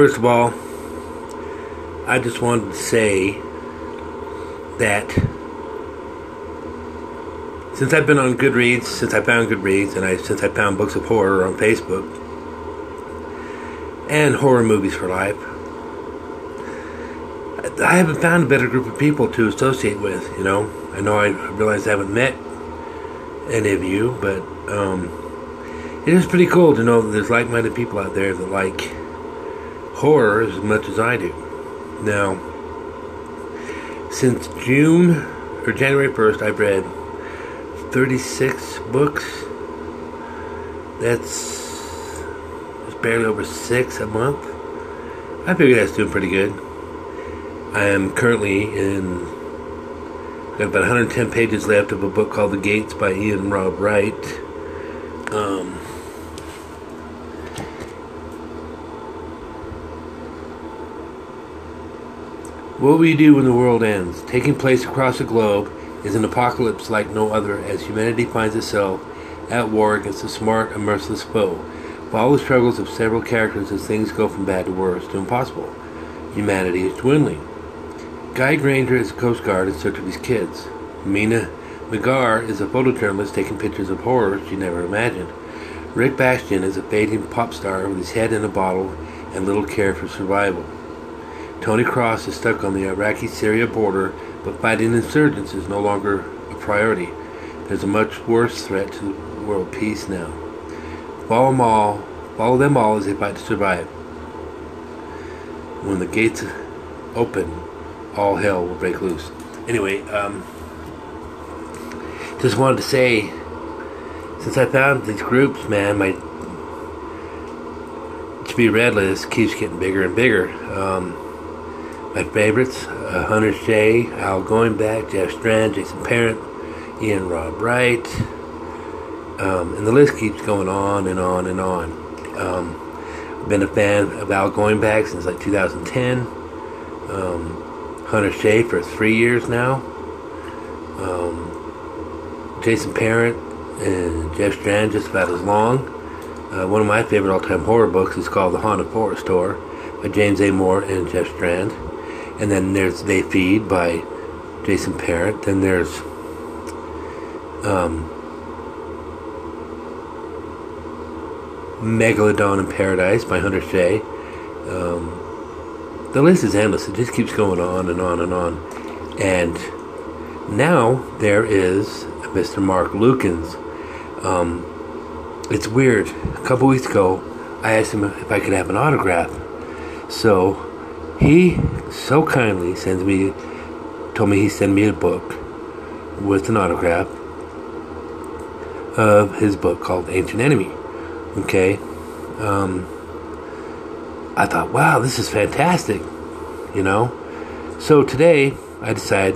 First of all, I just wanted to say that since I've been on Goodreads, since I found Goodreads, and I since I found books of horror on Facebook and horror movies for life, I haven't found a better group of people to associate with. You know, I know I realize I haven't met any of you, but um, it is pretty cool to know that there's like-minded people out there that like horror as much as I do. Now, since June or January 1st, I've read 36 books. That's barely over six a month. I figure that's doing pretty good. I am currently in got about 110 pages left of a book called The Gates by Iain Rob Wright. Um, what will you do when the world ends? Taking place across the globe is an apocalypse like no other as humanity finds itself at war against a smart and merciless foe. Follow the struggles of several characters as things go from bad to worse to impossible. Humanity is dwindling. Guy Granger is a Coast Guard in search of his kids. Mina McGar is a photojournalist taking pictures of horrors she never imagined. Rick Bastian is a fading pop star with his head in a bottle and little care for survival. Tony Cross is stuck on the Iraqi Syria border, but fighting insurgents is no longer a priority. There's a much worse threat to world peace now. Follow them all, follow them all as they fight to survive. When the gates open, all hell will break loose. Anyway, um, just wanted to say, since I found these groups, man, my to be read list keeps getting bigger and bigger. Um, my favorites: uh, Hunter Shea, Owl Goingback, Jeff Strand, Jason Parent, Iain Rob Wright, um, and the list keeps going on and on and on. Um, I've been a fan of Owl Goingback since like 2010. Um, Hunter Shea for three years now. Um, Jason Parent and Jeff Strand just about as long. Uh, one of my favorite all-time horror books is called The Haunted Forest Tour by James A. Moore and Jeff Strand. And then there's They Feed by Jason Parent. Then there's um, Megalodon in Paradise by Hunter Shea. Um, the list is endless. It just keeps going on and on and on. And now there is Mr. Mark Lukens. Um, it's weird. A couple weeks ago, I asked him if I could have an autograph. So he so kindly sends me, told me he sent me a book with an autograph of his book called Ancient Enemy. Okay. Um, I thought, wow, this is fantastic, you know? So today, I decide,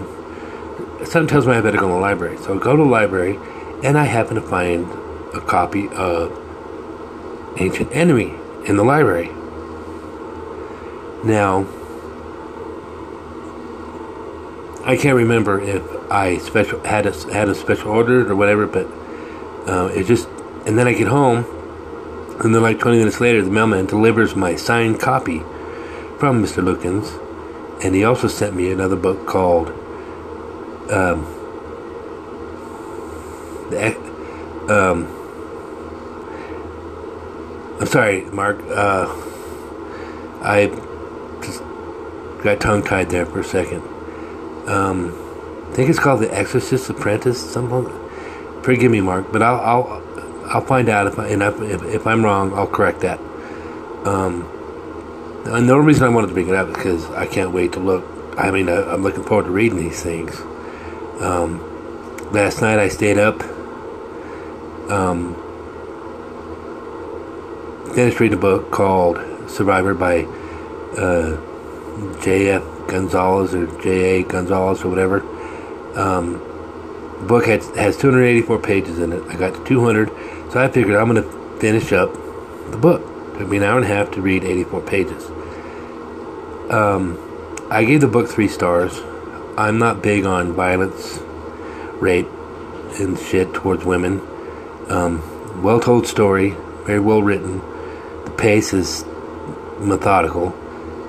something tells me I better go to the library. So I go to the library, and I happen to find a copy of Ancient Enemy in the library. Now, I can't remember if I special had a had a special order or whatever, but uh, it just and then I get home and then, like 20 minutes later, the mailman delivers my signed copy from Mr. Lukens. And he also sent me another book called um, the, um, I'm sorry, Mark. Uh, I just got tongue tied there for a second. Um, I think it's called The Exorcist Apprentice. Something. Forgive me, Mark, but I'll, I'll I'll find out if I, and if, if I'm wrong, I'll correct that. Um, and the only reason I wanted to bring it up is because I can't wait to look. I mean, I, am looking forward to reading these things. Um, last night I stayed up. Um, finished reading a book called Survivor by uh, J.F. Gonzalez or J.A. Gonzalez or whatever. Um, the book has, has 284 pages in it. I got to 200 so I figured I'm going to finish up the book. It took me an hour and a half to read 84 pages. Um, I gave the book three stars. I'm not big on violence, rape, and shit towards women. Um, well told story, very well written. The pace is methodical.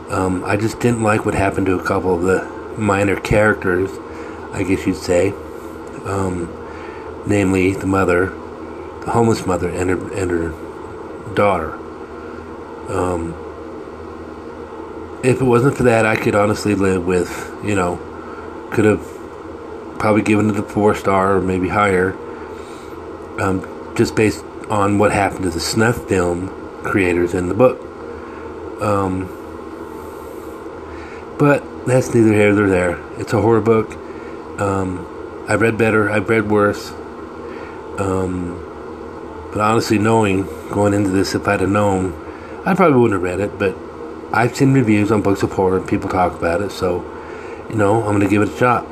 Um, I just didn't like what happened to a couple of the minor characters, I guess you'd say. Um, namely, the mother, the homeless mother, and her, and her daughter. Um, if it wasn't for that, I could honestly live with, you know, could have probably given it a four star or maybe higher, um, just based on what happened to the snuff film creators in the book. Um, but that's neither here nor there. It's a horror book. Um, I've read better. I've read worse. Um, but honestly, knowing going into this, if I'd have known, I probably wouldn't have read it. But I've seen reviews on books of horror and people talk about it, so you know I'm going to give it a shot.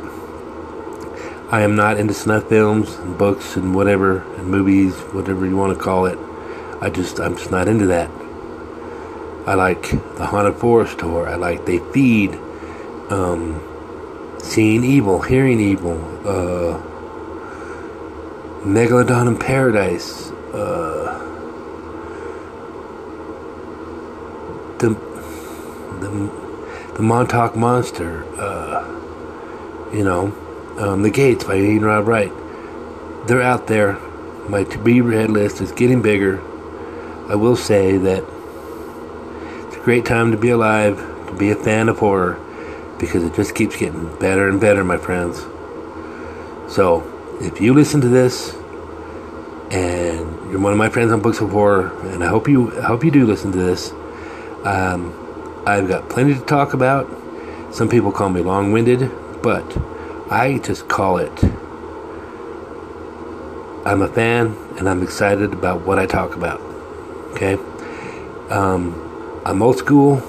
I am not into snuff films and books and whatever and movies, whatever you want to call it. I just I'm just not into that. I like the haunted forest tour. I like they feed um, seeing evil, hearing evil, uh, Megalodon in Paradise, uh, the the the Montauk Monster, uh, you know, um, the Gates by Iain Rob Wright. They're out there. My to be read list is getting bigger. I will say that great time to be alive, to be a fan of horror because it just keeps getting better and better, my friends. So, if you listen to this and you're one of my friends on Books of Horror, and I hope you I hope you do listen to this. Um, I've got plenty to talk about. Some people call me long-winded, but I just call it. I'm a fan, and I'm excited about what I talk about. Okay, um, I'm old school.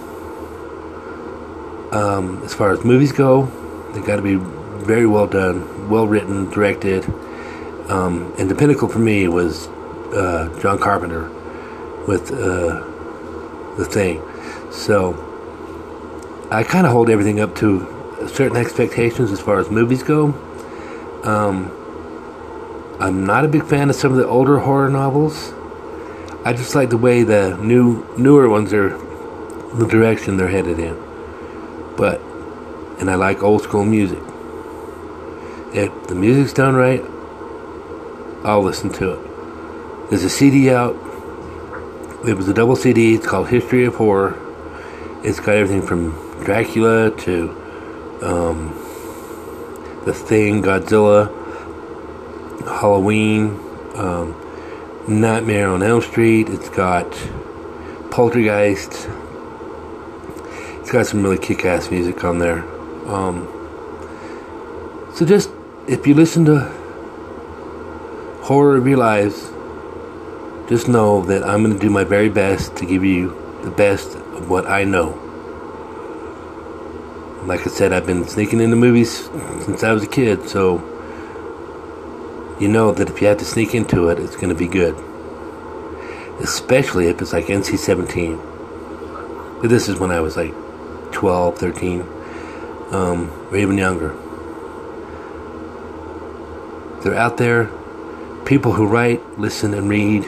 Um, as far as movies go, they got to be very well done, well written, directed. Um, and the pinnacle for me was uh, John Carpenter with uh, the thing. So I kind of hold everything up to certain expectations as far as movies go. Um, I'm not a big fan of some of the older horror novels. I just like the way the new newer ones are, the direction they're headed in. But, and I like old school music. If the music's done right, I'll listen to it. There's a CD out. It was a double CD. It's called History of Horror. It's got everything from Dracula to um, The Thing, Godzilla, Halloween, um, Nightmare on Elm Street. It's got Poltergeist, it's got some really kick-ass music on there. Um, so just if you listen to horror of your lives, just know that I'm going to do my very best to give you the best of what I know. Like I said, I've been sneaking into movies since I was a kid, so you know that if you have to sneak into it, it's going to be good. Especially if it's like NC 17. But this is when I was like 12, 13, um, or even younger. They're out there. People who write, listen, and read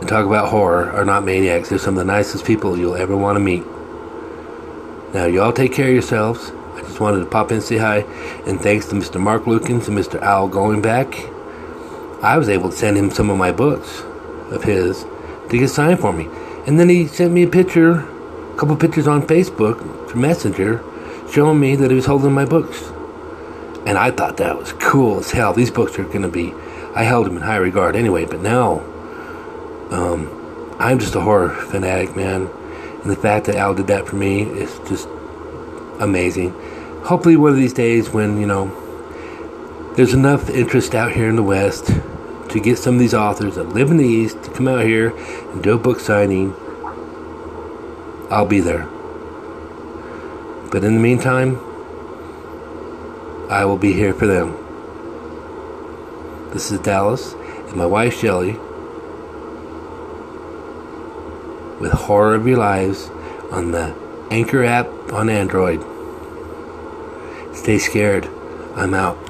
and talk about horror are not maniacs. They're some of the nicest people you'll ever want to meet. Now, y'all take care of yourselves. I just wanted to pop in and say hi. And thanks to Mr. Mark Lukens and Mr. Owl Goingback, I was able to send him some of my books of his to get signed for me. And then he sent me a picture a couple pictures on Facebook through Messenger showing me that he was holding my books. And I thought that was cool as hell. These books are going to be, I held them in high regard anyway, but now um, I'm just a horror fanatic, man. And the fact that Al did that for me is just amazing. Hopefully, one of these days when, you know, there's enough interest out here in the West to get some of these authors that live in the East to come out here and do a book signing I'll be there. But in the meantime, I will be here for them. This is Dallas and my wife Shelly with Horror of Your Lives on the Anchor app on Android. Stay scared. I'm out.